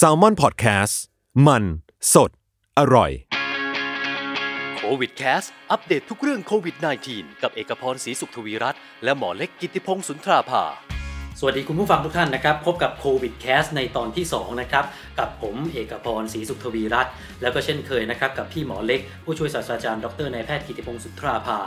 s a l ม o n PODCAST มัน สด อร่อยโควิดแคสอัปเดตทุกเรื่องโควิด -19 กับเอกพรศรีสุขทวีรัตน์และหมอเล็กกิติพงศ์สุนทราภา สวัสดีคุณผู้ฟังทุกท่านนะครับ พบกับโควิดแคสในตอนที่ 2 นะครับ กับผมเอกพรศรีสุขทวีรัตน์แล้วก็เช่นเคยนะครับ กับพี่หมอเล็ก ผู้ช่วยศาสตราจารย์ดรนายแพทย์กิติพงศ์สุนทราภา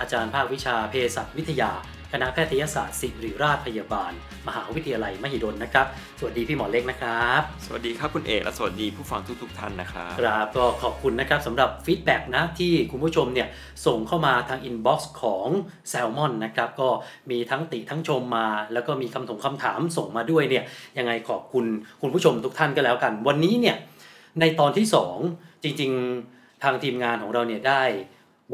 อาจารย์ภาควิชาเภสัชวิทยา คณะแพทยศาสตร์ศิริราชพยาบาล มหาวิทยาลัยมหิดลนะครับ สวัสดีพี่หมอเล็กนะครับ สวัสดีครับคุณเอกและสวัสดีผู้ฟังทุกๆท่านนะครับครับก็ขอบคุณนะครับสำหรับ feedback นะที่คุณผู้ชมเนี่ยส่งเข้ามาทาง inbox ของแซลมอนนะครับก็มีทั้งติทั้งชมมา แล้วก็มีคำถงคำถามส่งมาด้วยเนี่ยยังไงขอบคุณคุณผู้ชมทุกท่านก็แล้วกัน วันนี้เนี่ยในตอนที่ 2 จริงๆทางทีมงานของเราเนี่ยได้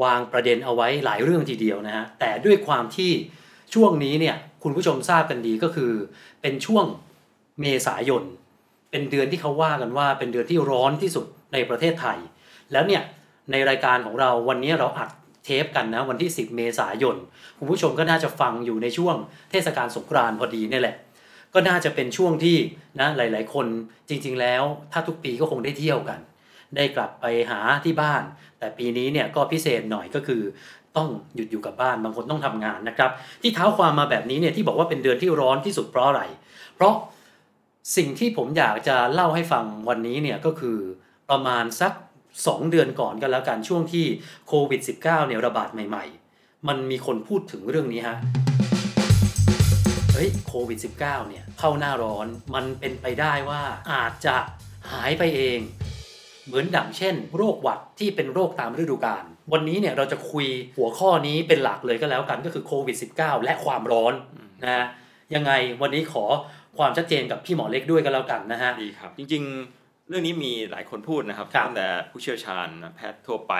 วางประเด็นเอาไว้หลายเรื่องทีเดียวนะฮะแต่ด้วยความที่ ช่วงนี้เนี่ยคุณผู้ชมทราบกันดีก็คือ เป็นช่วงเมษายน เป็นเดือนที่เขาว่ากันว่าเป็นเดือนที่ร้อนที่สุดในประเทศไทย แล้วเนี่ยในรายการของเราวันนี้เราอัดเทปกันนะวันที่ 10 เมษายนคุณผู้ชมก็น่าจะฟังอยู่ในช่วงเทศกาลสงกรานต์พอดีนี่แหละ ก็น่าจะเป็นช่วงที่นะหลาย ๆ คนจริง ๆ แล้วถ้าทุกปีก็คงได้เที่ยวกัน ได้กลับไปหาที่บ้าน แต่ปีนี้เนี่ยก็พิเศษหน่อยก็คือ ต้องหยุดอยู่กับบ้านบางคนต้องทำงานนะครับ ที่เท้าความมาแบบนี้เนี่ยที่บอกว่าเป็นเดือนที่ร้อนที่สุดเพราะอะไร เพราะสิ่งที่ผมอยากจะเล่าให้ฟังวันนี้เนี่ยก็คือประมาณสัก 2 เดือนก่อนกันแล้วกันช่วงที่โควิด -19 เนี่ยระบาดใหม่ ๆ มันมีคนพูดถึงเรื่องนี้ฮะเฮ้ยโควิด -19 เนี่ยเข้าหน้าร้อนมันเป็นไปได้ว่าอาจจะหายไปเอง เหมือนดังเช่น โรคหวัดที่เป็นโรคตามฤดูกาลวันนี้เนี่ยเราจะคุยหัวข้อนี้เป็นหลักเลยก็แล้วกันก็คือโควิด -19 และความร้อนนะฮะยังไงวันนี้ขอความชัดเจนกับพี่หมอเล็กด้วยก็แล้วกันนะฮะดีครับ จริง ๆ เรื่องนี้มีหลายคนพูดนะครับครับตั้งแต่ผู้เชี่ยวชาญนะแพทย์ทั่วไป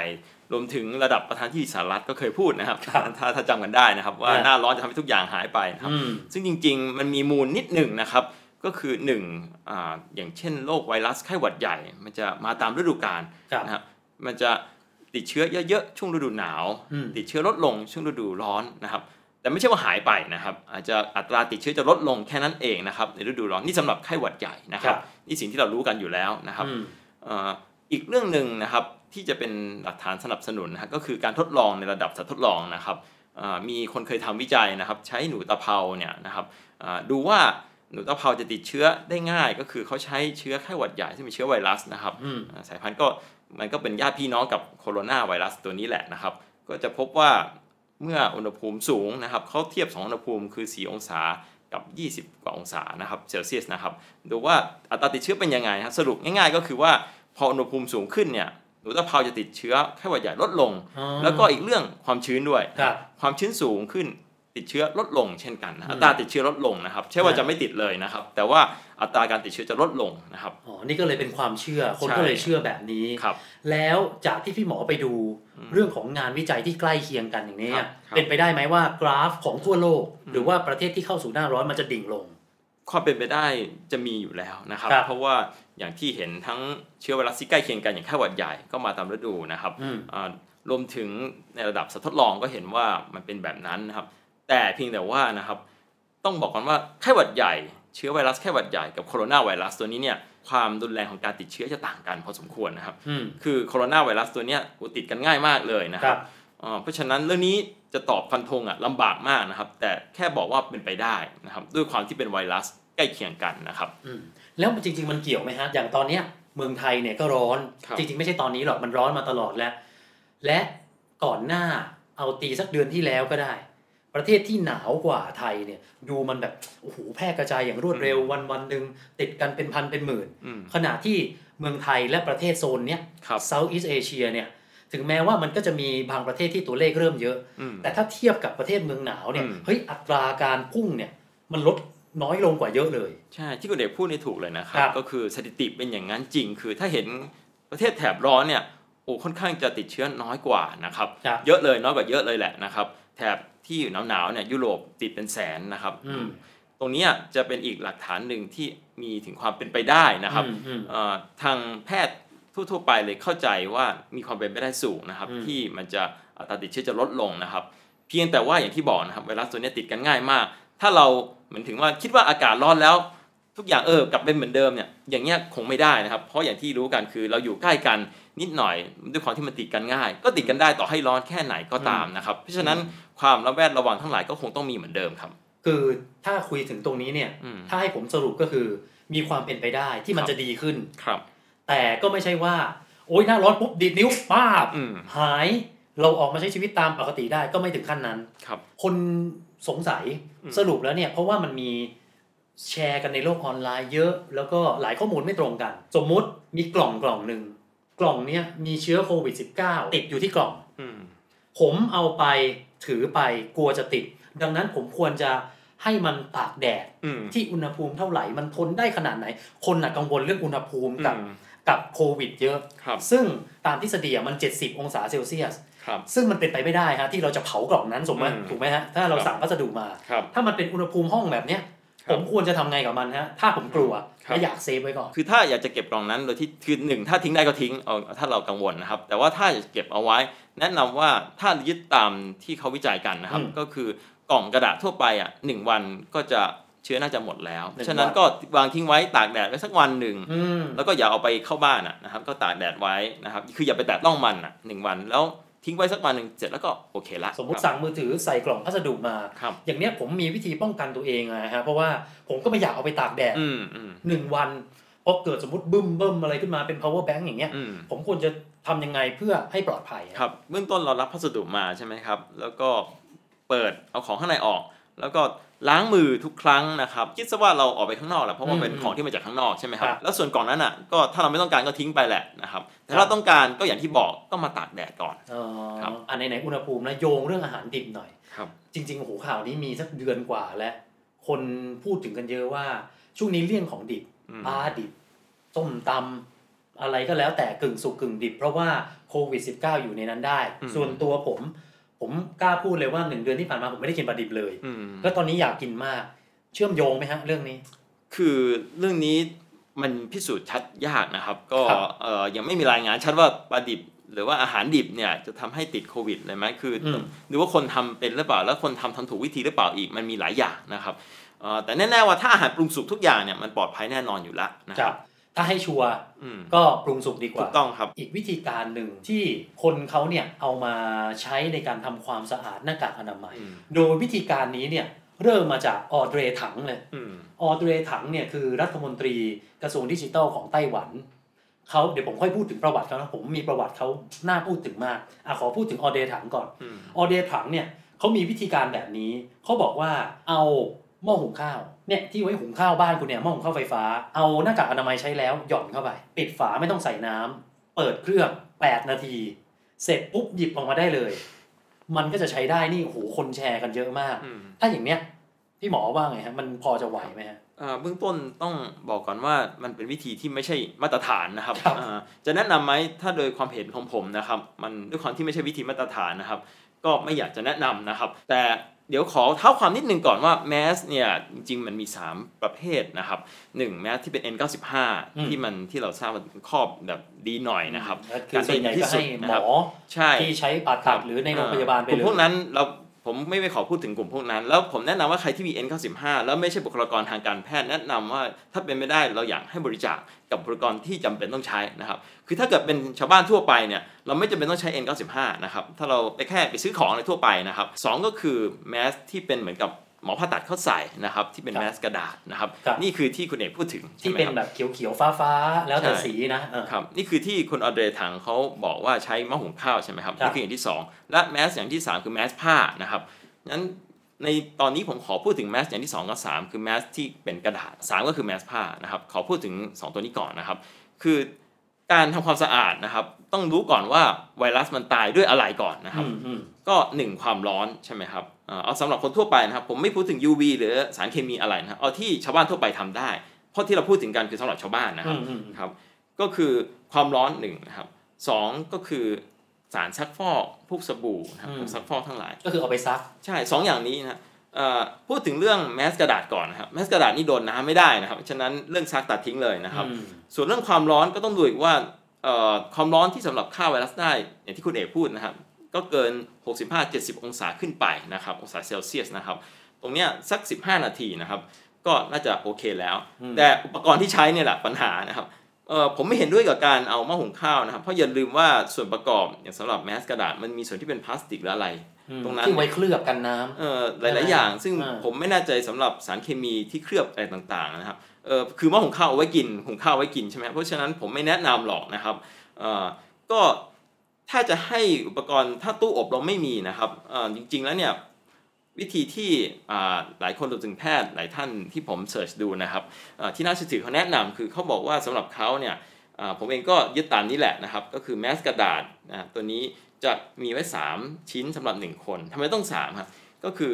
รวมถึงระดับประธานที่สหรัฐก็เคยพูดนะครับครับถ้าถ้าจำกันได้นะครับว่าอ่าหน้าร้อนจะทำให้ทุกอย่างหายไปนะครับอืมซึ่งจริง ๆ มันมีมูลนิดหนึ่งนะครับ ก็คือหนึ่งอาอย่างเช่นโรคไวรัสไข้หวัดใหญ่ มันจะมาตามฤดูกาลครับนะครับมันจะติดเชื้อเยอะๆช่วงฤดูหนาวอืมติดเชื้อลดลงช่วงฤดูร้อนนะครับ แต่ไม่ใช่ว่าหายไปนะครับ อาจจะอัตราติดเชื้อจะลดลงแค่นั้นเองนะครับในฤดูร้อนนี่สำหรับไข้หวัดใหญ่นะครับครับ นี่สิ่งที่เรารู้กันอยู่แล้วนะครับอืมเอ่ออีกเรื่องหนึ่งนะครับที่จะเป็นหลักฐานสนับสนุนนะฮะก็คือการทดลองในระดับสัตว์ทดลองนะครับเอ่อมีคนเคยทำวิจัยนะครับ ใช้หนูตะเภาเนี่ยนะครับเอ่อดูว่า หนูตะเภาจะติดเชื้อได้ง่ายก็คือเขาใช้เชื้อไข้หวัดใหญ่ซึ่งเป็นเชื้อไวรัสนะครับอืมอ่าสายพันธุ์ก็มันก็เป็นญาติพี่น้องกับโคโรนาไวรัสตัวนี้แหละนะครับ ก็จะพบว่าเมื่ออุณหภูมิสูงนะครับเขาเทียบ 2 อุณหภูมิคือ 4 องศากับ 20 กว่าองศานะครับเซลเซียสนะครับดูว่าอัตราติดเชื้อเป็นยังไงครับสรุปง่ายๆ ก็คือว่าพออุณหภูมิสูงขึ้นเนี่ยหนูตะเภาจะติดเชื้อไข้หวัดใหญ่ลดลงอ๋อแล้วก็อีกเรื่องความชื้นด้วยครับความชื้นสูงขึ้น ติดเชื้อลดลงเช่นกันนะอืมอัตราติดเชื้อลดลงนะครับใช่ว่าฮะจะไม่ติดเลยนะครับ แต่ว่าอัตราการติดเชื้อจะลดลงนะครับอ๋อนี่ก็เลยเป็นความเชื่อคนใช่ก็เลยเชื่อแบบนี้ครับแล้วจากที่พี่หมอไปดูอืมเรื่องของงานวิจัยที่ใกล้เคียงกันอย่างนี้ครับครับเป็นไปได้ไหมว่ากราฟของทั่วโลกอืมหรือว่าประเทศที่เข้าสู่หน้าร้อนมันจะดิ่งลงความเป็นไปได้จะมีอยู่แล้วนะครับครับ เพราะว่าอย่างที่เห็นทั้งเชื้อไวรัสที่ใกล้เคียงกันอย่างไข้หวัดใหญ่ก็มาตามฤดูนะครับอืมอ่ารวมถึงในระดับสัตว์ทดลองก็เห็นว่ามันเป็นแบบนั้นนะครับ แต่เพียงแต่ว่านะครับต้องบอกก่อนว่าไข้หวัดใหญ่เชื้อไวรัสไข้หวัดใหญ่กับโคโรนาไวรัสตัวนี้เนี่ยความรุนแรงของการติดเชื้อจะต่างกันพอสมควรนะครับอืมคือโคโรนาไวรัสตัวเนี้ยโอ้ติดกันง่ายมากเลยนะคครัรับบอ่าเพราะฉะนั้นเรื่องนี้จะตอบฟันธงอะลำบากมากนะครับ แต่แค่บอกว่าเป็นไปได้นะครับ ด้วยความที่เป็นไวรัสใกล้เคียงกันนะครับอืมแล้วจริง ๆ มันเกี่ยวไหมฮะอย่างตอนเนี้ยเมืองไทยเนี่ยก็ร้อนครับจริง ๆ ไม่ใช่ตอนนี้หรอกมันร้อนมาตลอดแล้ว และก่อนหน้าเอาตีสักเดือนที่แล้วก็ได้ ประเทศที่หนาวกว่าไทยเนี่ยดูมันแบบโอ้โหแพร่กระจายอย่างรวดเร็ววันวันๆหนึ่งติดกันเป็นพันเป็นหมื่นอืมขณะที่เมืองไทยและประเทศโซนเนี้ยครับ South East Asia เนี่ยถึงแม้ว่ามันก็จะมีบางประเทศที่ตัวเลขเริ่มเยอะอืมแต่ถ้าเทียบกับประเทศเมืองหนาวเนี่ยอืมเฮ้ยอัตราการพุ่งเนี่ยมันลดน้อยลงกว่าเยอะเลย ใช่ที่คุณเอกพูดนี่ถูกเลยนะครัครับบก็คือสถิติเป็นอย่างนั้นจริง คือถ้าเห็นประเทศแถบร้อนเนี่ยโอ้ค่อนข้างจะติดเชื้อน้อยกว่านะครับครับเยอะเลยน้อยกว่าเยอะเลยแหละนะครับ แถบที่หนาวๆเนี่ยยุโรปติดเป็นแสนนะครับอืมตรงเนี้ยจะเป็นอีกหลักฐานหนึ่งที่มีถึงความเป็นไปได้นะครับอืมอืมเอ่อทางแพทย์ทั่วๆไปเลยเข้าใจว่ามีความเป็นไปได้สูงนะครับอืมที่มันจะอัตราติดเชื้อจะลดลงนะครับ เพียงแต่ว่าอย่างที่บอกนะครับไวรัสตัวเนี้ยติดกันง่ายมาก ถ้าเราเหมือนถึงว่าคิดว่าอากาศร้อนแล้ว ทุกอย่างเออกลับเป็นเหมือนเดิมเนี่ยอย่างเงี้ยคงไม่ได้นะครับ เพราะอย่างที่รู้กันคือเราอยู่ใกล้กันนิดหน่อยด้วยความที่มันติดกันง่าย ก็ติดกันได้ต่อให้ร้อนแค่ไหนก็ตามนะครับ เพราะฉะนั้นความระแวดระวังทั้งหลายก็คงต้องมีเหมือนเดิมครับ คือถ้าคุยถึงตรงนี้เนี่ยอืมถ้าให้ผมสรุปก็คือมีความเป็นไปได้ที่มันครับจะดีขึ้นครับ แต่ก็ไม่ใช่ว่า โอ๊ยหน้าร้อนปุ๊บดีดนิ้วป้าบอืมหายเราออกมาใช้ชีวิตตามปกติได้ก็ไม่ถึงขั้นนั้นครับ คนสงสัยอืมสรุปแล้วเนี่ยเพราะว่ามันมี แชร์กันในโลกออนไลน์เยอะ แล้วก็หลายข้อมูลไม่ตรงกัน สมมุติมีกล่องกล่องหนึ่งกล่องเนี้ยมีเชื้อโควิด -19 ติดอยู่ที่กล่องอืมผมเอาไปถือไปกลัวจะติด ดังนั้นผมควรจะให้มันตากแดดอืมที่อุณหภูมิเท่าไหร่มันทนได้ขนาดไหน คนน่ะกังวลเรื่องอุณหภูมิกับอืมกับโควิด เยอะครับซึ่งตามทฤษฎีอะมัน 70 องศาเซลเซียสครับซึ่งมันเป็นไปไม่ได้ฮะที่เราจะเผากล่องนั้นสมมติอืมถูกไหมฮะถ้าเราครับสั่งพัสดุมาครับถ้ามันเป็นอุณหภูมิห้องแบบเนี้ยครับ ผมควรจะทำไงกับมันฮะถ้าผมกลัวครับและอยากเซฟไว้ก่อนคือถ้าอยากจะเก็บกล่องนั้นโดยที่คือหนึ่งถ้าทิ้งได้ก็ทิ้งเอาถ้าเรากังวลนะครับ แต่ว่าถ้าอยากจะเก็บเอาไว้ แนะนำว่าถ้ายึดตามที่เขาวิจัยกันนะครับอืมก็คือกล่องกระดาษทั่วไปอะหนึ่งวันก็จะเชื้อน่าจะหมดแล้วหนึ่งฉะนั้นวันก็วางทิ้งไว้ตากแดดไว้สักวันหนึ่งอืมแล้วก็อย่าเอาไปเข้าบ้านอะนะครับ ก็ตากแดดไว้นะครับ คืออย่าไปแตะต้องมันอะหนึ่งวัน แล้ว ทิ้งไว้สักวันหนึ่งเสร็จแล้วก็โอเคละสมมุติครับสั่งมือถือใส่กล่องพัสดุมาครับอย่างเนี้ยผมมีวิธีป้องกันตัวเองนะฮะเพราะว่าผมก็ไม่อยากเอาไปตากแดดอืมอืมหนึ่งวันพอเกิดสมมติบึ้มเบิ้มอะไรขึ้นมาเป็น power bank อย่างเงี้ยอืมผมควรจะทำยังไงเพื่อให้ปลอดภัยอะครับเบื้องต้นเรารับพัสดุมาใช่ไหมครับ แล้วก็เปิดเอาของข้างในออก แล้วก็ ล้างมือทุกครั้งนะครับ คิดซะว่าเราออกไปข้างนอกแหละเพราะว่าเป็นของที่มาจากข้างนอกใช่ไหมครับแล้วส่วนกล่องนั้นอะก็ถ้าเราไม่ต้องการก็ทิ้งไปแหละนะครับแต่ถ้าเราต้องการก็อย่างที่บอกก็มาตากแดดก่อนอ๋อครับอันไหนๆอุณหภูมินะโยงเรื่องอาหารดิบหน่อยครับจริงๆโอ้โหข่าวนี้มีสักเดือนกว่าแล้ว คนพูดถึงกันเยอะว่าช่วงนี้เลี่ยงของดิบอืมปลาดิบส้มตำอะไรก็แล้วแต่กึ่งสุกกึ่งดิบ เพราะว่าโควิด -19 อยู่ในนั้นได้ ส่วนตัวผม ผมกล้าพูดเลยว่าหนึ่งเดือนที่ผ่านมาผมไม่ได้กินปลาดิบเลยอืมแล้วตอนนี้อยากกินมาก เชื่อมโยงไหมฮะเรื่องนี้ คือเรื่องนี้มันพิสูจน์ชัดยากนะครับ ก็ครับเอ่อยังไม่มีรายงานชัดว่าปลาดิบหรือว่าอาหารดิบเนี่ยจะทำให้ติดโควิดเลยไหมคืออมหรือว่าคนทำเป็นหรือเปล่า แล้วคนทำทำถูกวิธีหรือเปล่าอีกมันมีหลายอย่างนะครับเอ่อแต่แน่ๆว่าถ้าอาหารปรุงสุกทุกอย่างเนี่ยมันปลอดภัยแน่นอนอยู่แล้วนะคครัรับบ ถ้าให้ชัวร์อืมก็ปรุงสุกดีกถูว่ากต้องครับ อีกวิธีการหนึ่งที่คนเขาเนี่ยเอามาใช้ในการทำความสะอาดหน้ากากอนามัยอืมโดยวิธีการนี้เนี่ยเริ่มมาจากออเดรถังเลยอืมออเดรถังเนี่ยคือรัฐมนตรีกระทรวงดิจิทัลของไต้หวันเขาเดี๋ยวผมค่อยพูดถึงประวัติเขานะผมมีประวัติเขาน่าพูดถึงมากอะขอพูดถึงออเดรถังก่อนอืมออเดรถังเนี่ยเขามีวิธีการแบบนี้เขาบอกว่าเอาหม้อหุงข้าว เนี่ยที่ไว้หุงข้าวบ้านคุณเนี่ยหม้อหุงข้าวไฟฟ้า เอาหน้ากากอนามัยใช้แล้วหย่อนเข้าไป ปิดฝาไม่ต้องใส่น้ำเปิดเครื่อง 8 นาที เสร็จปุ๊บหยิบออกมาได้เลย มันก็จะใช้ได้นี่โอ้โหคนแชร์กันเยอะมากอืมถ้าอย่างเนี้ยพี่หมอว่าไงฮะมันพอจะไหวไหมฮะอ่าเบื้องต้นต้องบอกก่อนว่ามันเป็นวิธีที่ไม่ใช่มาตรฐานนะครับครับอ่าจะแนะนำไหมถ้าโดยความเห็นของผมนะครับ มันด้วยความที่ไม่ใช่วิธีมาตรฐานนะครับ ก็ไม่อยากจะแนะนำนะครับ แต่ เดี๋ยวขอเท้าความนิดนึงก่อนว่าแมสเนี่ยจริงๆ มันมี 3 ประเภทนะครับหนึ่งแมสที่เป็น N95 อืมที่มันที่เราทราบว่าครอบแบบดีหน่อยนะครับคือส่วนใหญ่ก็ให้หมอใช่ที่ใช้ผ่าตัดหรือในโรงพยาบาลไปกลุ่เลมยพวกนั้นเรา ผมไม่ไปขอพูดถึงกลุ่มพวกนั้น แล้วผมแนะนำว่าใครที่มี N95 แล้วไม่ใช่บุคลากรทางการแพทย์แนะนำว่าถ้าเป็นไม่ได้เราอยากให้บริจาคกับบุคลากรที่จำเป็นต้องใช้นะครับ คือถ้าเกิดเป็นชาวบ้านทั่วไปเนี่ยเราไม่จำเป็นต้องใช้ N95 นะครับ ถ้าเราไปแค่ไปซื้อของอะไรทั่วไปนะครับสองก็คือแมสที่เป็นเหมือนกับ หมอผ่าตัดเขาใส่นะครับที่เป็นครับแมสกระดาษนะครับครับ นี่คือที่คุณเอกพูดถึงใช่ที่ไหมเป็นครับแบบเขียวๆฟ้าๆแล้วแต่ใช่สีนะเออครับนี่คือที่คุณออเดรถังเขาบอกว่าใช้หม้อหุงข้าวใช่ไหมครับครับนี่คืออย่างที่สองและแมสอย่างที่สามคือแมสผ้านะครับนั้นในตอนนี้ผมขอพูดถึงแมสอย่างที่สองกับสามคือแมสที่เป็นกระดาษสามก็คือแมสผ้านะครับขอพูดถึงสองตัวนี้ก่อนนะครับ คือ การทำความสะอาดนะครับ ต้องรู้ก่อนว่าไวรัสมันตายด้วยอะไรก่อนนะครับอืมอืมก็หนึ่งความร้อนใช่ไหมครับเอ่อเอาสำหรับคนทั่วไปนะครับ ผมไม่พูดถึง UV หรือสารเคมีอะไรนะครับเอาที่ชาวบ้านทั่วไปทำได้ เพราะที่เราพูดถึงกันคือสำหรับชาวบ้านนะคอืรับมอืมครับ ก็คือความร้อนหนึ่งนะครับสองก็คือสารซักฟอกพวกสบู่นะครับพวกซักฟอกทั้งหลาย ก็คือเอาไปซักใช่สองอย่างนี้นะเอ่อ พูดถึงเรื่องแมสกระดาษก่อนนะครับแมสกระดาษนี่โดนน้ำไม่ได้นะครับฉะนั้นเรื่องซักตัดทิ้งเลยนะครับอืมส่วนเรื่องความร้อนก็ต้องดูอีกว่าเอ่อความร้อนที่สำหรับฆ่าไวรัสได้ อย่างที่คุณเอกพูดนะครับ ก็เกิน 65-70 องศาขึ้นไปนะครับ องศาเซลเซียสนะครับ ตรงเนี้ยสัก 15 นาทีนะครับกก็น่าจะโอเคแล้วอืมแต่อุปกรณ์ที่ใช้เนี่ยแหละปัญหานะครับเออผมไม่เห็นด้วยกับการเอาหม้อหุงข้าวนะครับ เพราะอย่าลืมว่าส่วนประกอบอย่างสำหรับแมสกระดาษมันมีส่วนที่เป็นพลาสติกและอะไรอืม ตรงนั้นที่ไว้เคลือบกันน้ำเอ่อหลาย ๆ อย่าง ซึ่งอ่าผมไม่แน่ใจสำหรับสารเคมีที่เคลือบอะไรต่าง ๆ นะครับเออคือหม้อหุงข้าวเอาไว้กินหุงข้าวไว้กินใช่ไหมเพราะฉะนั้นผมไม่แนะนำหรอกนะครับเอ่อก็ถ้าจะให้อุปกรณ์ถ้าตู้อบเราไม่มีนะครับเอ่อจริง ๆ แล้วเนี่ยวิธีที่อ่าหลายคนรวมถึงแพทย์หลายท่านที่ผมเสิร์ชดูนะครับเอ่อที่น่าเชื่อถือเขาแนะนำคือเขาบอกว่าสำหรับเขาเนี่ยอ่าผมเองก็ยึดตามนี้แหละนะครับ ก็คือแมสกระดาษนะตัวนี้ จะมีไว้ 3 ชิ้นสำหรับ 1 คนทำไมต้อง3ครับก็คือ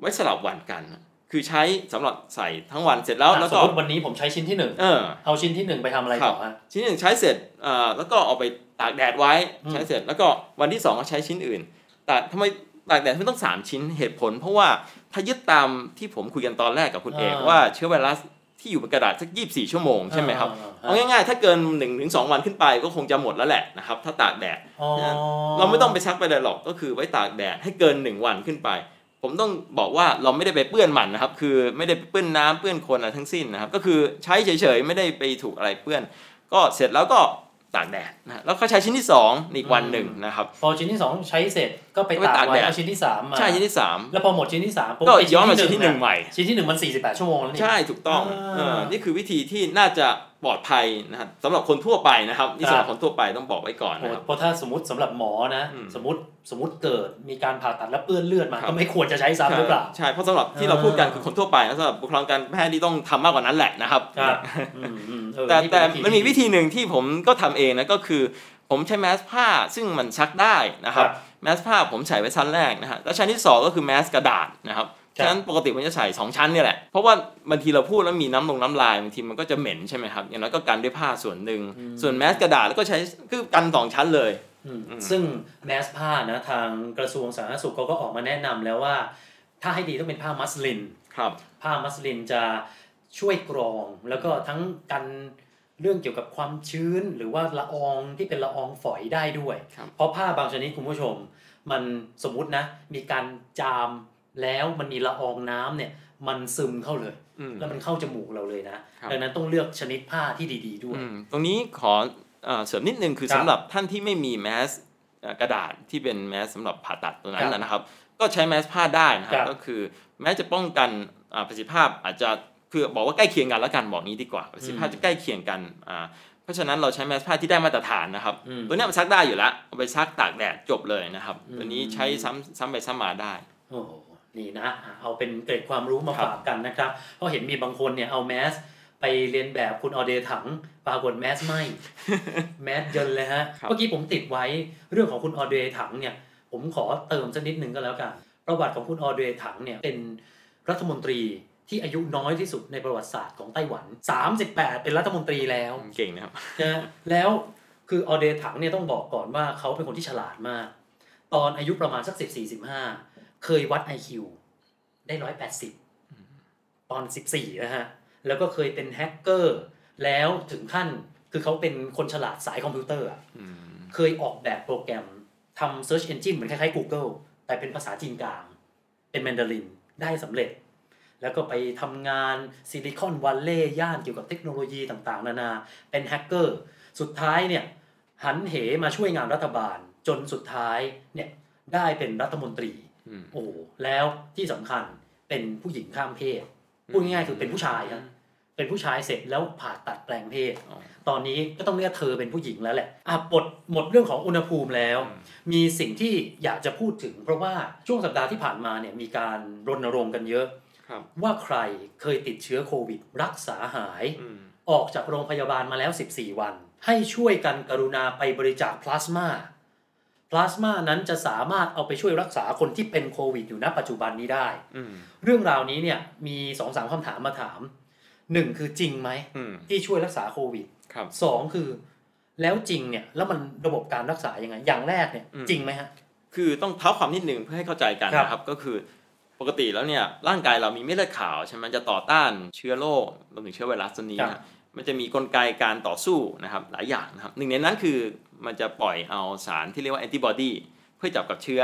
ไว้สลับวันกัน คือใช้สำหรับใส่ทั้งวันเสร็จแล้วแล้วสก็มมติวันนี้ผมใช้ชิ้นที่หนึ่งเออเอาชิ้นที่หนึ่งไปทำอะไรครัต่บอฮะชิ้นหนึ่งใช้เสร็จอ่าแล้วก็เอาไปตากแดดไว้อืมใช้เสร็จ แล้วก็วันที่2ก็ใช้ชิ้นอื่น แต่ทำไมตากแดดไม่ต้อง 3 ชิ้นเหตุผล เพราะว่าถ้ายึดตามที่ผมคุยกันตอนแรกกับคุณเอกว่าเชื้อไวรัส ที่อยู่บนกระดาษสัก24ชั่วโมงใช่ไหมครับอ่าเอาง่ายๆ ถ้าเกิน1-2ถึง2วันขึ้นไปก็คงจะหมดแล้วแหละนะครับ ถ้าตากแดดอ๋อเราไม่ต้องไปซักไปเลยหรอกก็คือไว้ตากแดดให้เกิน1วันขึ้นไป ผมต้องบอกว่าเราไม่ได้ไปเปื้อนมันนะครับ คือไม่ได้ไปเปื้อนน้ำเปื้อนคนอะไรทั้งสิ้นนะครับ ก็คือใช้เฉยๆไม่ได้ไปถูกอะไรเปื้อน ก็เสร็จแล้วก็ตากแดดนะแล้วก็ใช้ชิ้นที่2ในอีกวันหนึ่งนะครับ พอชิ้นที่สองใช้เสร็จ ก็ไปก็ไปตาตากกไว้แดดเอาชิ้นที่สามมาใช่ชิ้นที่แล้วพอหมดชิ้นที่สามปุ๊บก็ไปย้อนมาชิ้นที่หนึ่งะใหม่ชิ้นที่หนึ่งมัน48ชั่วโมงแล้วนี่ใช่ถูกต้องอ่าเออนี่คือวิธีที่น่าจะปลอดภัยนะครับสำหรับคนทั่วไปนะครับนี่ครับสำหรับคนทั่วไปต้องบอกไว้ก่อนโอ้นะครับเพราะถ้าสมมติสำหรับหมอนะอืมสมมติสมมติเกิดมีการผ่าตัดแล้วเปื้อนเลือดมาครับก็ไม่ควรจะใช้ซ้ำหรือเปล่าใช่เพราะสำหรับที่เราพูดกันคือคนทั่วไปนะสำหรับบุคลากรการแพทย์ที่ต้องทำมากกว่านั้นแหละนะครับครับอืมอืมเออแต่นี่แต่เป็มันมีวิธีหนึ่งที่ผมก็ทำเองนะก็คือ ผมใช้แมสผ้าซึ่งมันซักได้นะครับแมสผ้าผมใส่ไว้ชั้นแรกนะฮะแล้วชั้นที่สองก็คือแมสกระดาษนะครับฉะนั้นปกติผมจะใส่สองชั้นเนี่ยแหละ เพราะว่าบางทีเราพูดแล้วมีน้ำลงน้ำลายบางทีมันก็จะเหม็นใช่ไหมครับ อย่างน้อยก็กันด้วยผ้าส่วนหนึ่ง ส่วนแมสกระดาษแล้วก็ใช้คือกันสองชั้นเลยอืมอืมซึ่งแมสผ้านะทางกระทรวงสาธารณสุขเขาก็ออกมาแนะนำแล้วว่า ถ้าให้ดีต้องเป็นผ้ามัสลินครับ ผ้ามัสลินจะช่วยกรองแล้วก็ทั้งกัน เรื่องเกี่ยวกับความชื้นหรือว่าละอองที่เป็นละอองฝอยได้ด้วยครับเพราะผ้าบางชนิดคุณผู้ชม มันสมมุตินะ มีการจามแล้วมันมีละอองน้ำเนี่ย มันซึมเข้าเลยอืมแล้วมันเข้าจมูกเราเลยนะครับดังนั้นต้องเลือกชนิดผ้าที่ดี ๆ ด้วยอืมตรงนี้ขอเอ่อเสริมนิดนึงคือครับสำหรับท่านที่ไม่มีแมสเอ่อกระดาษที่เป็นแมสสำหรับผ่าตัดตัวนั้ครันบนะนะครับ ก็ใช้แมสผ้าได้นะครัครับบก็คือแม้จะป้องกันอ่าประสิทธิภาพอาจจะ คือบอกว่าใกล้เคียงกันแล้วกันบอกนี้ดีกว่าประสิทธิภาพจะใกล้เคียงกันอ่าเพราะฉะนั้นเราใช้แมสผ้าที่ได้มาตรฐานนะครับอืมตัวเนี้ยมันซักได้อยู่แล้วเอาไปซักตากแดดจบเลยนะครับอืมตัวนี้ใช้ซ้ำซ้ำไปซ้ำมาได้โอ้โหนี่นะอะเอาเป็นเกร็ดความรู้มาครับฝากกันนะครับ เพราะเห็นมีบางคนเนี่ยเอาแมสไปเรียนแบบคุณออเดย์ถังปรากฏแมสไหมแมสเยินเลยฮะครับเมื่อกี้ผมติดไว้เรื่องของคุณออเดย์ถังเนี่ยผมขอเติมสักนิดหนึ่งก็แล้วกัน ประวัติของคุณออเดย์ถังเนี่ยเป็นรัฐมนตรี ที่อายุน้อยที่สุดในประวัติศาสตร์ของไต้หวัน 38 เป็นรัฐมนตรีแล้ว เก่งนะครับนะแล้วคือออเดย์ถังเนี่ยต้องบอกก่อนว่าเขาเป็นคนที่ฉลาดมาก ตอนอายุประมาณสักสิบสี่สิบห้าเคยวัด IQ ได้ร้อยแปดสิบตอนสิบสี่นะฮะ แล้วก็เคยเป็นแฮกเกอร์ แล้วถึงขั้นคือเขาเป็นคนฉลาดสายคอมพิวเตอร์อะเคยออกแบบโปรแกรมทำ Search Engine เหมือนคล้ายๆ Google แต่เป็นภาษาจีนกลาง เป็นแมนดารินได้สำเร็จ แล้วก็ไปทำงาน Silicon Valley ย่านเกี่ยวกับเทคโนโลยีต่างๆ นานา เป็นแฮกเกอร์ สุดท้ายเนี่ยหันเหมาช่วยงานรัฐบาล จนสุดท้ายเนี่ยได้เป็นรัฐมนตรีอืมโอ้โหแล้วที่สำคัญเป็นผู้หญิงข้ามเพศพูดง่ายๆคือเป็นผู้ชายฮะเป็นผู้ชายเสร็จแล้วผ่าตัดแปลงเพศอ๋อตอนนี้ก็ต้องเรียกเธอเป็นผู้หญิงแล้วแหละอะหมดหมดเรื่องของอุณหภูมิแล้ว มีสิ่งที่อยากจะพูดถึง เพราะว่าช่วงสัปดาห์ที่ผ่านมาเนี่ยมีการรณรงค์กันเยอะครับ ว่าใครเคยติดเชื้อโควิด รักษาหายอืมออกจากโรงพยาบาลมาแล้ว 14 วัน ให้ช่วยกันกรุณาไปบริจาคพลาสมาพลาสมานั้นจะสามารถเอาไปช่วยรักษาคนที่เป็นโควิดอยู่ณปัจจุบันนี้ได้อืมเรื่องราวนี้เนี่ยมีสองสามคำถามมาถามหนึ่งคือจริงไหมอืมที่ช่วยรักษาโควิดครับสองคือ แล้วจริงเนี่ยแล้วมันระบบการรักษายังไงอย่างแรกเนี่ยอืมจริงไหมฮะคือต้องเท้าความนิดหนึ่งเพื่อให้เข้าใจกันครับนะครับก็คือป กติแล้วเนี่ยร่างกายเรามีเม็ดเลือดขาวใช่ไหมจะต่อต้านเชื้อโรครวมถึงเชื้อไวรัสตัวนี้ครับนะมันจะมีกลไกการต่อสู้นะครับหลายอย่างนะครับหนึ่งในนั้นคือมันจะปล่อยเอาสารที่เรียกว่าแอนติบอดีเพื่อจับกับเชื้อ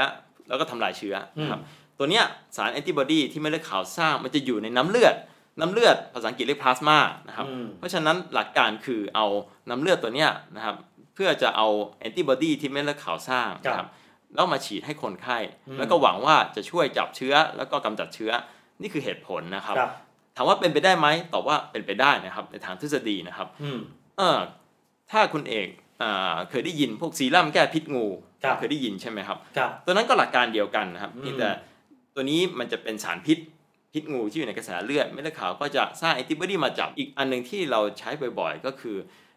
แล้วก็ทำลายเชื้อนะครับตัวเนี้ยสารแอนติบอดีที่เม็ดเลือดขาวสร้างมันจะอยู่ในน้ำเลือด น้ำเลือดภาษาอังกฤษเรียกพลาสมานะครับอืมเพราะฉะนั้นหลักการคือเอาน้ำเลือดตัวเนี้ยนะครับเพื่อจะเอาแอนติบอดีที่เม็ดเลือดขาวสร้างครับนะครับ แล้วมาฉีดให้คนไข้อืมแล้วก็หวังว่าจะช่วยจับเชื้อแล้วก็กำจัดเชื้อนี่คือเหตุผลนะครับครับ ถามว่าเป็นไปได้ไหมตอบว่าเป็นไปได้นะครับ ในทางทฤษฎีนะครับอืมเออถ้าคุณเอกอ่าเคยได้ยินพวกซีรั่มแก้พิษงูครับเคยได้ยินใช่ไหมครับครับตัวนั้นก็หลักการเดียวกันนะครับอืมเพียงแต่ตัวนี้มันจะเป็นสารพิษพิษงูที่อยู่ในกระแสเลือดเม็ดเลือดขาวก็จะสร้างแอนติบอดีมาจับอีกอันหนึ่งที่เราใช้บ่อยๆ ก็คือ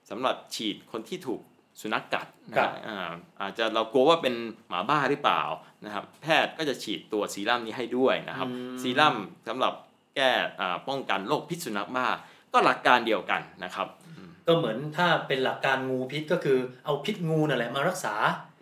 สำหรับฉีดคนที่ถูก สุนัขกัดนะคครัรับบอ่าอาจจะเรากลัวว่าเป็นหมาบ้าหรือเปล่านะครับแพทย์ก็จะฉีดตัวซีรั่มนี้ให้ด้วยนะครับอืมซีรั่มสำหรับแก้อ่าป้องกันโรคพิษสุนัขบ้าก็หลักการเดียวกันนะครับ ก็เหมือนถ้าเป็นหลักการงูพิษก็คือเอาพิษงูนั่นแหละมารักษา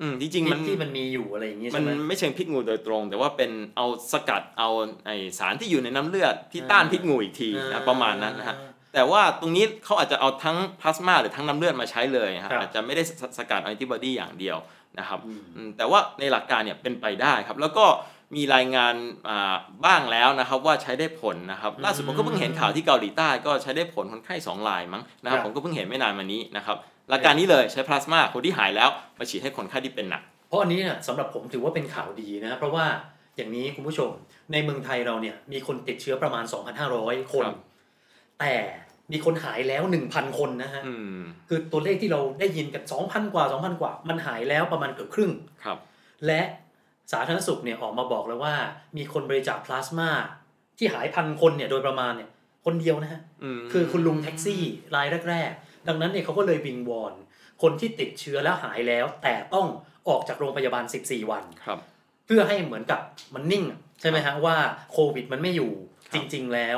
อืมจริงๆมันพิษที่มันมีอยู่อะไรอย่างงี้มัใช่นไหมไม่เชิงพิษงูโดยตรง แต่ว่าเป็นเอาสกัดเอาไอสารที่อยู่ในน้ำเลือดที่ต้านพิษงูอีกทีอ่านะประมาณนั้นนะฮะ แต่ว่าตรงนี้เขาอาจจะเอาทั้งพลาสมาหรือทั้งน้ำเลือดมาใช้เลยฮะครับอาจจะไม่ได้สสกัดแอนติบอดีอย่างเดียวนะครับอืมอืมแต่ว่าในหลักการเนี่ยเป็นไปได้ครับ แล้วก็มีรายงานอ่าบ้างแล้วนะครับว่าใช้ได้ผลนะครับล่าสุดผมก็เพิ่งเห็นข่าวที่เกาหลีใต้ก็ใช้ได้ผลคนไข้สองรายมั้งนะครับครับผมก็เพิ่งเห็นไม่นานมานี้นะครับหลักการนี้เลยใช้พลาสมาคนที่หายแล้วมาฉีดให้คนไข้ที่เป็นหนัก เพราะอันนี้เนี่ยสำหรับผมถือว่าเป็นข่าวดีนะเพราะว่าอย่างนี้คุณผู้ชมในเมืองไทยเราเนี่ยมีคนติดเชื้อประมาณ 2,500 คนครับ แต่มีคนหายแล้ว1,000คนนะฮะอืมคือตัวเลขที่เราได้ยินกัน2,000กว่า2,000กว่า มันหายแล้วประมาณเกือบครึ่งครับ และสาธารณสุขเนี่ยออกมาบอกแล้วว่า มีคนบริจาคพลาสมาที่หายพันคนเนี่ยโดยประมาณเนี่ยคนเดียวนะฮะอืมคือคุณลุงแท็กซี่รายแรก ๆ ดังนั้นเนี่ยเขาก็เลยวิงวอน คนที่ติดเชื้อแล้วหายแล้ว แต่ต้องออกจากโรงพยาบาล 14 วันครับ เพื่อให้เหมือนกับมันนิ่งอะใช่ไหมฮะว่าโควิดมันไม่อยู่ครับจริง ๆแล้ว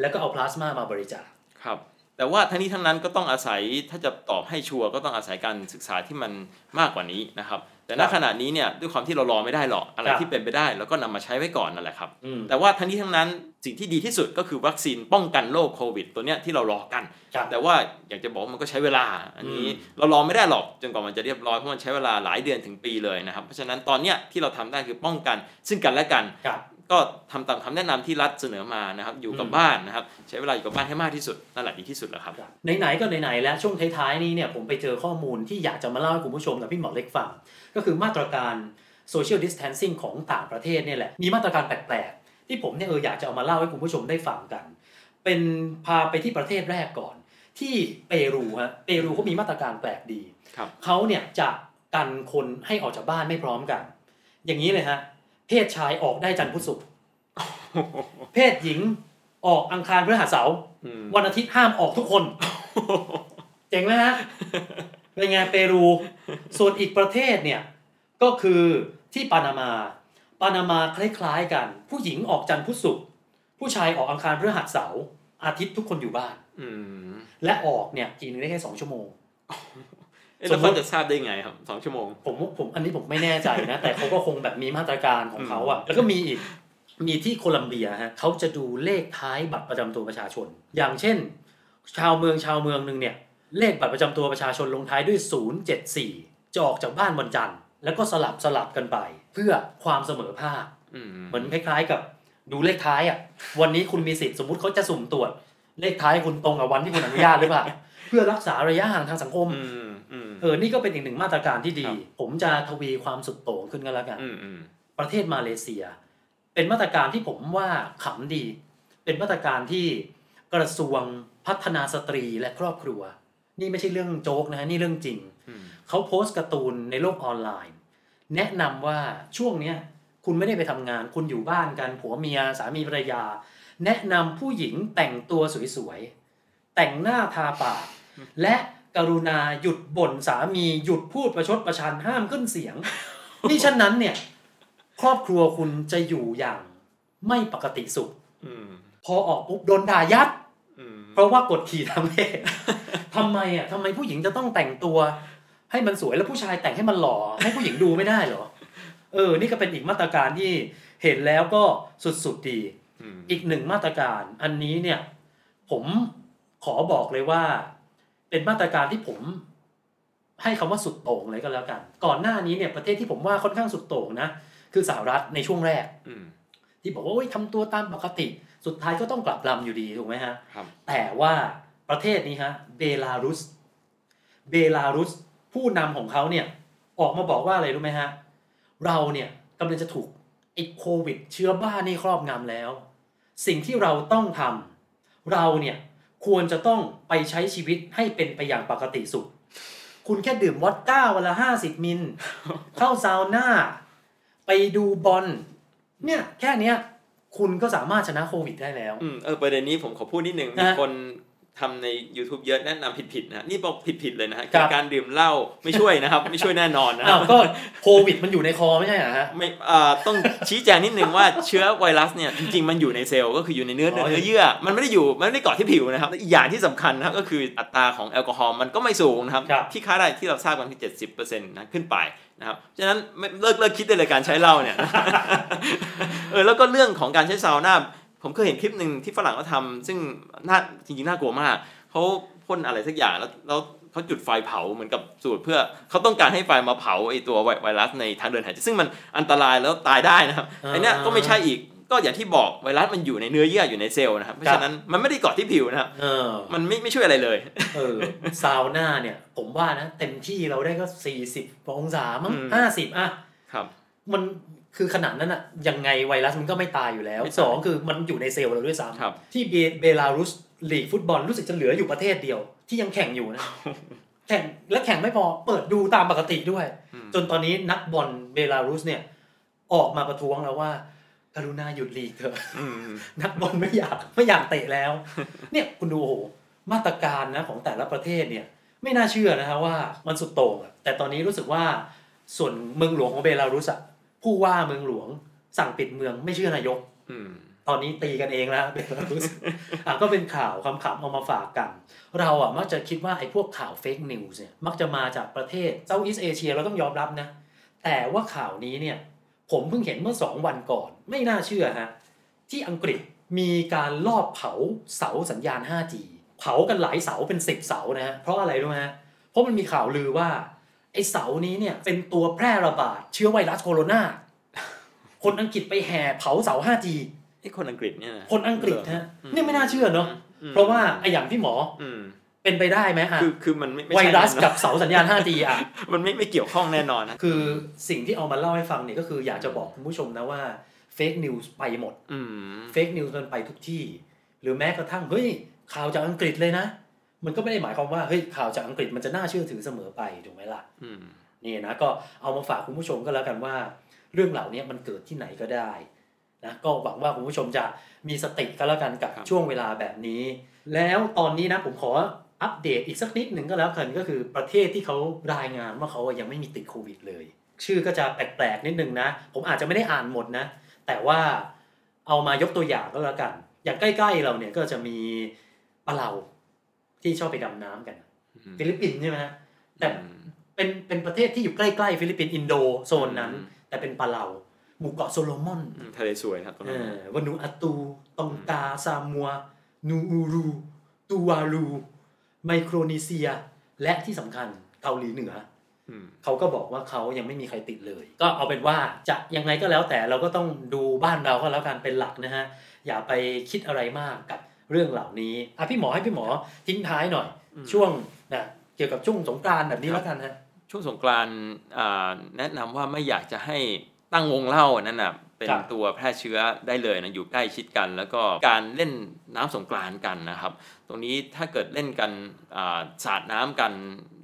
แล้วก็เอาพลาสมามาบริจาคครับ แต่ว่าทั้งนี้ทั้งนั้นก็ต้องอาศัยถ้าจะตอบให้ชัวร์ก็ต้องอาศัยการศึกษาที่มันมากกว่านี้นะครับ แต่ณครับขณะนี้เนี่ยด้วยความที่เรารอไม่ได้หรอกอะไรครับที่เป็นไปได้เราก็นำมาใช้ไว้ก่อนนั่นแหละครับอืมแต่ว่าทั้งนี้ทั้งนั้นสิ่งที่ดีที่สุดก็คือวัคซีนป้องกันโรคโควิด ตัวเนี้ยที่เรารอกันครับแต่ว่าอยากจะบอกว่ามันก็ใช้เวลา อันนี้อืมเรารอไม่ได้หรอกจนกว่ามันจะเรียบร้อยเพราะมันใช้เวลาหลายเดือนถึงปีเลยนะครับ เพราะฉะนั้นตอนเนี้ยที่เราทำได้คือป้องกันซึ่งกันและกันครับ ก็ทำตามคำแนะนำที่รัฐเสนอมานะครับอยู่กับอืมบ้านนะครับใช้เวลาอยู่กับบ้านให้มากที่สุดนั่นแหละดีที่สุดแล้วครับไหนๆก็ไหนๆแล้วช่วงท้ายๆนี้เนี่ยผมไปเจอข้อมูลที่อยากจะมาเล่าให้คุณผู้ชมกับพี่หมอเล็กฟัง ก็คือมาตรการ social distancing ของต่างประเทศเนี่ยแหละมีมาตรการแปลกๆ ที่ผมเนี่ยเอออยากจะเอามาเล่าให้คุณผู้ชมได้ฟังกัน เป็นพาไปที่ประเทศแรกก่อน ที่เปรูฮะเปรูเขามีมาตรการแปลกดีครับเขาเนี่ยจะกันคนให้ออกจากบ้านไม่พร้อมกัน อย่างนี้เลยฮะ เพศชายออกได้จันทร์พุธศุกร์เพศหญิงออกอังคารพฤหัสเสาร์อืมวันอาทิตย์ห้ามออกทุกคน เจ๋งไหมฮะเป็นไงเปรู ส่วนอีกประเทศเนี่ย ก็คือที่ปานามา ปานามาคล้ายๆกัน ผู้หญิงออกจันทร์พุธศุกร์ผู้ชายออกอังคารพฤหัสเสาร์อาทิตย์ทุกคนอยู่บ้านอืมและออกเนี่ยทีนึงได้แค่สองชั่วโมงเอ๊ะส แล้มวมุติเขาจะทราบได้ไงครับสองชั่วโมง ผมผมอันนี้ผมไม่แน่ใจนะ แต่เขาก็คงแบบมีมาตรการของเขาอะแล้วก็มีอีกมีที่โคลัมเบียฮะเขาจะดูเลขท้ายบัตรประจำตัวประชาชน อย่างเช่น ชาวเมืองชาวเมืองหนึ่งเนี่ย เลขบัตรประจำตัวประชาชนลงท้ายด้วย 074 จะออกจากบ้านวันจันทร์แล้วก็สลับสลับกันไป เพื่อความเสมอภาคอืมเหมือนคล้ายๆกับดูเลขท้ายอะ วันนี้คุณมีสิทธิ์สมมุติเขาจะสุ่มตรวจ เลขท้ายคุณตรงกับวันที่คุณอนุญาตหรือเปล่าเพื่อรักษาระยะห่างทางสังคมอืมอืมเออนี่ก็เป็นอีกหนึ่งมาตรการที่ดีครับผมจะทวีความสุดโต่งขึ้นก็แล้วกันอืมอืมประเทศมาเลเซีย เป็นมาตรการที่ผมว่าขำดี เป็นมาตรการที่กระทรวงพัฒนาสตรีและครอบครัว นี่ไม่ใช่เรื่องโจ๊กนะฮะนี่เรื่องจริงอืมเขาโพสต์การ์ตูนในโลกออนไลน์ แนะนำว่าช่วงเนี้ยคุณไม่ได้ไปทำงาน คุณอยู่บ้านกันผัวเมียสามีภรรยา แนะนำผู้หญิงแต่งตัวสวยๆแต่งหน้าทาปาก และกรุณาหยุดบ่นสามีหยุดพูดประชดประชันห้ามขึ้นเสียงนี่ฉะนั้นเนี่ย ครอบครัวคุณจะอยู่อย่างไม่ปกติสุขอืมพอออกปุ๊บโดนด่ายับอืมเพราะว่ากดขี่ทางเพศทำไมอะทำไมผู้หญิงจะต้องแต่งตัว ให้มันสวยแล้วผู้ชายแต่งให้มันหล่อให้ผู้หญิงดูไม่ได้เหรอเออ นี่ก็เป็นอีกมาตรการที่เห็นแล้วก็สุดๆดีอืมอีกหนึ่งมาตรการ อันนี้เนี่ย ผมขอบอกเลยว่า เป็นมาตรการที่ผมให้คำว่าสุดโต่งเลยก็แล้วกัน ก่อนหน้านี้เนี่ยประเทศที่ผมว่าค่อนข้างสุดโต่งนะคือสหรัฐในช่วงแรกอืมที่บอกว่าโอ้ยทำตัวตามปกติ สุดท้ายก็ต้องกลับลำอยู่ดีถูกไหมฮะครับแต่ว่าประเทศนี้ฮะเบลารุส เบลารุสผู้นำของเขาเนี่ยออกมาบอกว่าอะไรรู้ไหมฮะ เราเนี่ยกำลังจะถูกไอ้โควิด เชื้อบ้านี่ครอบงำแล้ว สิ่งที่เราต้องทำเราเนี่ย ควรจะต้องไปใช้ชีวิตให้เป็นไปอย่างปกติสุดคุณแค่ดื่มวอดก้าวันละห้าสิบมิล เข้าซาวน่า ไปดูบอล เนี่ยแค่เนี้ยคุณก็สามารถชนะโควิดได้แล้ว อืมเออประเด็นนี้ผมขอพูดนิดนึงนะมีคน ทำใน YouTube เยอะแนะนำผิดๆนะนี่บอกผิดๆเลยนะฮะครับการดื่มเหล้าไม่ช่วยนะครับ ไม่ช่วยแน่นอนนะคอ้ารัวบก็โควิดมันอยู่ในคอไม่ใช่เหรอฮะไม่อ่าต้องชี้แจงนิดนึงว่าเชื้อไวรัสเนี่ยจริงๆมันอยู่ในเซลล์ก็คืออยู่ในเนื้ออ๋อเนื้อเยื่อ มันไม่ได้อยู่มันไม่ได้เกาะที่ผิวนะครับอีกอย่างที่สำคัญนะครับก็คืออัตราของแอลกอฮอล์มันก็ไม่สูงนะครับครับที่ค่าได้ที่เราทราบกันที่70%นะขึ้นไปนะครับฉะนั้นไม่เลิกเลิกคิดได้เลยการใช้เหล้าเนี่ยเออแล้วก็เรื่องของการใช้ซาวน่า ผมเคยเห็นคลิปหนึ่งที่ฝรั่งเขาทำซึ่งน่าจริงๆน่ากลัวมากเขาพ่นอะไรสักอย่างแล้วแล้วเขาจุดไฟเผาเหมือนกับสูตรเพื่อเขาต้องการให้ไฟมาเผาไอตัวไวไวรัสในทางเดินหายใจซึ่งมันอันตรายแล้วตายได้นะครับอ่าไอเนี้ยก็ไม่ใช่อีกก็อย่างที่บอกไวรัสมันอยู่ในเนื้อเยื่ออยู่ในเซลล์นะครับเพราะฉะนั้นมันไม่ได้เกาะที่ผิวนะครับเออมันไม่ไม่ช่วยอะไรเลยเออซาวน่าเนี่ย ผมว่านะเต็มที่เราได้ก็สี่สิบองศามั้งอืมห้าสิบอะครับ มัน คือขนาดนั้นอะยังไงไวรัสมันก็ไม่ตายอยู่แล้วไม่ตายสองคือมันอยู่ในเซลล์เราด้วยซ้ครับำที่เบเบลารุสลีกฟุตบอลรู้สึกจะเหลืออยู่ประเทศเดียว ที่ยังแข่งอยู่นะแข่งและแข่งไม่พอเปิดดูตามปกติด้วยอืมจนตอนนี้นักบอลเบลารุสเนี่ย ออกมาประท้วงแล้วว่ากรุณาหยุดลีกเถอะอืมนักบอลไม่อยากไม่อยากเตะแล้ว เนี่ยคุณดูโอ้โหมาตรการนะของแต่ละประเทศเนี่ย ไม่น่าเชื่อนะฮะว่ามันสุดโต่งอะแต่ตอนนี้รู้สึกว่าส่วนเมืองหลวงของเบลารุสอะ ผู้ว่าเมืองหลวง สั่งปิดเมืองไม่เชื่อนายกตอนนี้ตีกันเองแล้วเบลารุสอะก็เป็นข่าวคำขำเอามาฝากกัน เราอะมักจะคิดว่าไอ้พวกข่าวเฟกนิวส์เนี่ยมักจะมาจากประเทศเซาท์อีสเอเชียเราต้องยอมรับนะ แต่ว่าข่าวนี้เนี่ย ผมเพิ่งเห็นเมื่อสองวันก่อน ไม่น่าเชื่อฮะ ที่อังกฤษมีการลอบเผาเสาสัญญาณ 5G เผากันหลายเสาเป็นสิบเสานะฮะเพราะอะไรรู้ไหมเพราะมันมีข่าวลือว่า ไอ้เสานี้เนี่ยเป็นตัวแพร่ระบาดเชื้อไวรัสโคโรนาคนอังกฤษไปแห่เผาเสา 5G ไอ้คนอังกฤษเนี่ยะคนอังกฤษฮะอืมเนี่ยไม่น่าเชื่อเนาะอืมเพราะว่าไอ้อย่างที่หมออืมเป็นไปได้ไหมอะคือคือมันไม่ไม่ไวใช่รัสแน่นอนกับเสาสัญญาณ 5G อะมันไม่ไม่เกี่ยวข้องแน่นอนนะคือสิ่งที่เอามาเล่าให้ฟังเนี่ยก็คืออยากจะบอกคุณผู้ชมนะว่า fake news ไปหมดอืม fake news มันไปทุกที่ หรือแม้กระทั่งเฮ้ยข่าวจากอังกฤษเลยนะ มันก็ไม่ได้หมายความว่าเฮ้ยข่าวจากอังกฤษมันจะน่าเชื่อถือเสมอไปถูกไหมล่ะอืมนี่นะก็เอามาฝากคุณผู้ชมก็แล้วกันว่า เรื่องเหล่านี้มันเกิดที่ไหนก็ได้นะก็หวังว่าคุณผู้ชมจะมีสติก็แล้วกันกับช่วงเวลาแบบนี้ แล้วตอนนี้นะผมขออัปเดตอีกสักนิดหนึ่งก็แล้วกันก็คือประเทศที่เขารายงานว่าเขายังไม่มีติดโควิดเลย ชื่อก็จะแปลกๆนิดนึงนะ ผมอาจจะไม่ได้อ่านหมดนะ แต่ว่าเอามายกตัวอย่างก็แล้วกัน อย่างใกล้ๆเราเนี่ยก็จะมีปะเลา ที่ชอบไปดำน้ำกันอืมฟิลิปปินส์ใช่ไหมฮะแต่อืมเป็นเป็นประเทศที่อยู่ใกล้ๆฟิลิปปินส์อินโดโซนนั้นอืมแต่เป็นปะเลาหมู่เกาะโซโลมอนอืมทะเลสวยครับตรงเออนั้นวานูอาตูตองกาซามัว นูอูรูตูวาลูไมโครนีเซีย และที่สำคัญเกาหลีเหนือมเขาก็บอกว่าเขายังไม่มีใครติดเลย ก็เอาเป็นว่าจะยังไงก็แล้วแต่เราก็ต้องดูบ้านเราก็แล้วกันเป็นหลักนะฮะ อย่าไปคิดอะไรมากกับ เรื่องเหล่านี้อะพี่หมอให้พี่หมอทิ้งท้ายหน่อย ช่วงนะเกี่ยวกับช่วงสงกรานต์แบบนี้แล้วกันฮะช่วงสงกรานต์อ่าแนะนำว่าไม่อยากจะให้ตั้งวงเล่านั่นน่ะเป็นครับตัวแพร่เชื้อได้เลยนะอยู่ใกล้ชิดกัน แล้วก็การเล่นน้ำสงกรานต์กันนะครับ ตรงนี้ถ้าเกิดเล่นกันอ่าสาดน้ำกัน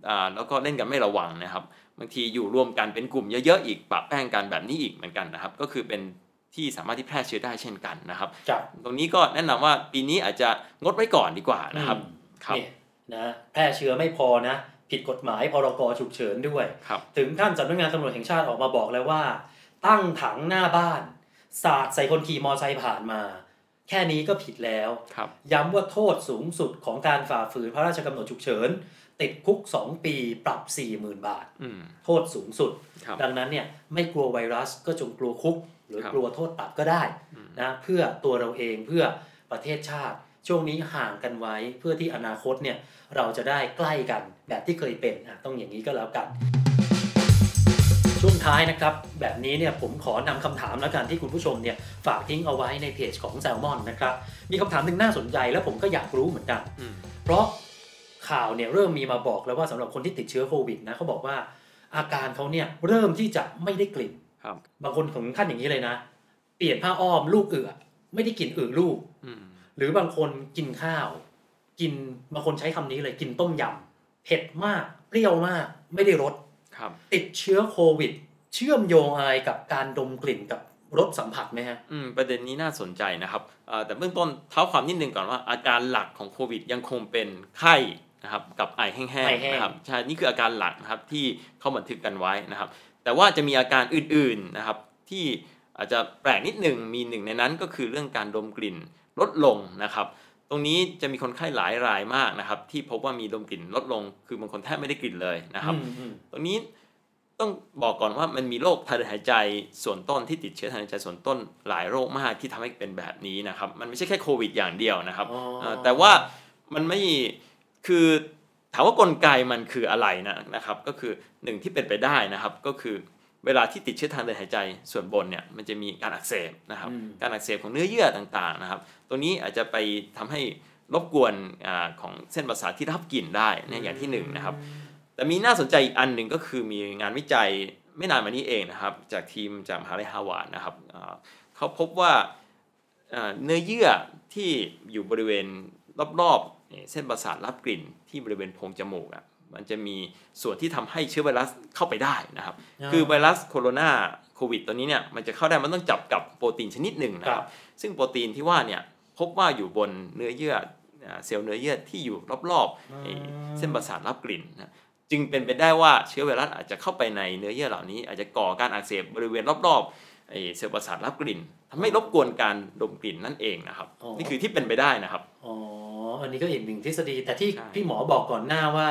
อ่าแล้วก็เล่นกันไม่ระวังนะครับบางทีอยู่รวมกันเป็นกลุ่มเยอะๆอีกปะแป้งกันแบบนี้อีกเหมือนกันนะครับ ก็คือเป็น ที่สามารถที่แพร่เชื้อได้เช่นกันนะครับครับตรงนี้ก็แนะนำว่าปีนี้อาจจะงดไว้ก่อนดีกว่านะครับอืมครับนี่นะแพร่เชื้อไม่พอนะ ผิดกฎหมายพรกฉุกเฉินด้วยครับถึงขั้นสำนักงานตำรวจแห่งชาติออกมาบอกแล้วว่า ตั้งถังหน้าบ้าน สาดใส่คนขี่มอไซค์ผ่านมา แค่นี้ก็ผิดแล้วครับย้ำว่าโทษสูงสุดของการฝ่าฝืนพระราชกำหนดฉุกเฉิน ติดคุก 2 ปีปรับ 40,000 บาทอืมโทษสูงสุดครับดังนั้นเนี่ยไม่กลัวไวรัสก็จงกลัวคุก หรือครับกลัวโทษปรับก็ได้นะเพื่อตัวเราเองเพื่อประเทศชาติ ช่วงนี้ห่างกันไว้เพื่อที่อนาคตเนี่ยเราจะได้ใกล้กันแบบที่เคยเป็นอะต้องอย่างนี้ก็แล้วกัน ช่วงท้ายนะครับ แบบนี้เนี่ยผมขอนำคำถามแล้วกันที่คุณผู้ชมเนี่ยฝากทิ้งเอาไว้ในเพจของแซลมอนนะครับมีคำถามหนึ่งน่าสนใจแล้วผมก็อยากรู้เหมือนกันอืมเพราะข่าวเนี่ยเริ่มมีมาบอกแล้วว่าสำหรับคนที่ติดเชื้อโควิดนะเขาบอกว่าอาการเขาเนี่ยเริ่มที่จะไม่ได้กลิ่น ครับ บางคนถึงขั้นอย่างนี้เลยนะ เปลี่ยนผ้าอ้อมลูกเอือไม่ได้กลิ่นเอือลูกอืมหรือบางคนกินข้าว กินบางคนใช้คำนี้เลยกินต้มยำเผ็ดมาก เปรี้ยวมาก ไม่ได้รสครับติดเชื้อโควิด เชื่อมโยงอะไรกับการดมกลิ่นกับรสสัมผัสไหมฮะ อืม ประเด็นนี้น่าสนใจนะครับเอ่อแต่เบื้องต้นเท้าความนิดนึงก่อนว่าอาการหลักของโควิดยังคงเป็นไข้นะครับ กับไอแห้งไอแห้งๆนะครับ ใช่ นี่คืออาการหลักนะครับที่เขาบันทึกกันไว้นะครับ แต่ว่าจะมีอาการอื่นๆนะครับ ที่อาจจะแปลกนิดหนึ่งมีหนึ่งในนั้นก็คือเรื่องการดมกลิ่นลดลงนะครับ ตรงนี้จะมีคนไข้หลายรายมากนะครับ ที่พบว่ามีดมกลิ่นลดลง คือบางคนแทบไม่ได้กลิ่นเลยนะครับอืมอืมตรงนี้ต้องบอกก่อนว่ามันมีโรคทางเดินหายใจส่วนต้นที่ติดเชื้อทางเดินหายใจส่วนต้นหลายโรคมากที่ทำให้เป็นแบบนี้นะครับ มันไม่ใช่แค่โควิดอย่างเดียวนะครับอ๋อเอ่อแต่ว่ามันไม่คือ ถามว่ากลไกมันคืออะไรนะนะครับ ก็คือหนึ่งที่เป็นไปได้นะครับ ก็คือเวลาที่ติดเชื้อทางเดินหายใจส่วนบนเนี่ยมันจะมีการอักเสบนะครับอืมการอักเสบของเนื้อเยื่อต่างๆนะครับ ตัวนี้อาจจะไปทำให้รบกวนอาของเส้นประสาทที่รับกลิ่นได้เนี่ยอย่างที่หนึ่งนะครับ แต่มีน่าสนใจอีกอันหนึ่งก็คือมีงานวิจัยไม่นานมานี้เองนะครับ จากทีมจากมหาลัยฮาวาดนะครับอ่าเขาพบว่าอ่าเนื้อเยื่อที่อยู่บริเวณรอบๆนี่ เส้นประสาทรับกลิ่นที่บริเวณโพรงจมูกอะมันจะมีส่วนที่ทำให้เชื้อไวรัสเข้าไปได้นะครับอ่าคือไวรัสโคโรนาโควิดตัวนี้เนี่ยมันจะเข้าได้มันต้องจับกับโปรตีนชนิดหนึ่งนะคครัรับบซึ่งโปรตีนที่ว่าเนี่ยพบว่าอยู่บนเนื้อเยื่ออ่าเซลล์เนื้อเยื่อที่อยู่รอบๆไอ้เส้นประสาทรับกลิ่นนะจึงเป็นไปได้ว่าเชื้อไวรัสอาจจะเข้าไปในเนื้อเยื่อเหล่านี้อาจจะก่อการอักเสบบริเวณรอบๆไอ้เซลล์ประสาทรับกลิ่นทำให้รบกวนการดมกลิ่นนั่นเองนะครับอ๋อนี่คือที่เป็นไปได้นะครับอ๋อ อันนี้ก็อีกหนึ่งทฤษฎี แต่ที่ใช่พี่หมอบอกก่อนหน้าว่า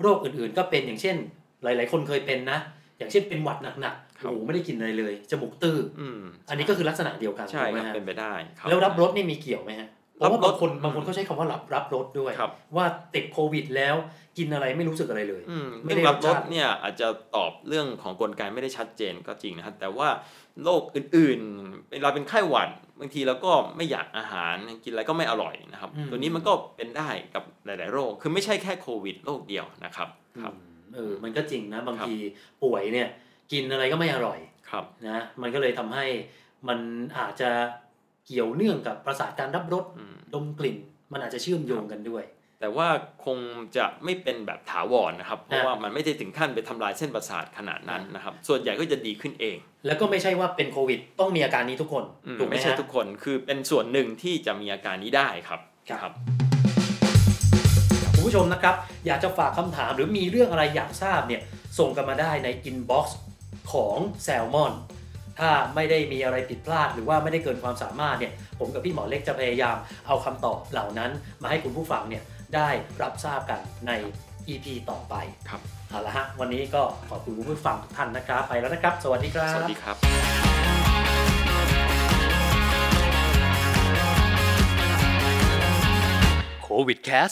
โรคอื่นๆ ก็เป็นอย่างเช่น หลาย ๆ คนเคยเป็นนะ อย่างเช่นเป็นหวัดหนักๆโอ้โหไม่ได้กินอะไรเลย จมูกตื้ออืมอันนี้ก็คือลักษณะเดียวกันใช่ถูกไหมครับฮะเป็นไปได้ครับแล้วรับรสนี่มีเกี่ยวไหมฮะเพ ราะว่ารับรสบางคนบางคนเขาใช้คำว่ารับรับรสด้วยครับว่าติดโควิดแล้วกินอะไรไม่รู้สึกอะไรเลยอืมไม่เรื่ได้องรับรรสสชาติเนี่ยอาจจะตอบเรื่องของกลไกไม่ได้ชัดเจนก็จริงนะครับแต่ว่าโรคอื่นๆเวลาเป็นไข้หวัดบางทีเราก็ไม่อยากอาหารกินอะไรก็ไม่อร่อยนะครับอืมตัวนี้มันก็เป็นได้กับหลาย ๆ โรคคือไม่ใช่แค่โควิดโรคเดียวนะครับครับอืมเออมันก็จริงนะบางครับทีป่วยเนี่ยกินอะไรก็ไม่อร่อยครับนะมันก็เลยทำให้มันอาจจะ เกี่ยวเนื่องกับประสาทการรับรสอืมดมกลิ่น มันอาจจะเชื่อมโยงกันด้วย แต่ว่าคงจะไม่เป็นแบบถาวรนะครับ เพราะอ่าว่ามันไม่ได้ถึงขั้นไปทำลายเส้นประสาทขนาดนั้นนะครับ ส่วนใหญ่ก็จะดีขึ้นเอง แล้วก็ไม่ใช่ว่าเป็นโควิด ต้องมีอาการนี้ทุกคนอืมถูกไหมไม่ใช่ฮะทุกคนคือเป็นส่วนหนึ่งที่จะมีอาการนี้ได้ครับครับคุณผู้ชมนะครับ อยากจะฝากคำถามหรือมีเรื่องอะไรอยากทราบเนี่ยส่งกันมาได้ใน inbox ของแซลมอน ถ้าไม่ได้มีอะไรผิดพลาด หรือว่าไม่ได้เกินความสามารถเนี่ยผมกับพี่หมอเล็กจะพยายามเอาคำตอบเหล่านั้น มาให้คุณผู้ฟังเนี่ยได้รับทราบกันใน EP ต่อไปครับเอาละฮะวันนี้ก็ขอบคุณคุณผู้ฟังทุกท่านนะครับ ไปแล้วนะครับ สวัสดีครับ สวัสดีครับโควิดแคส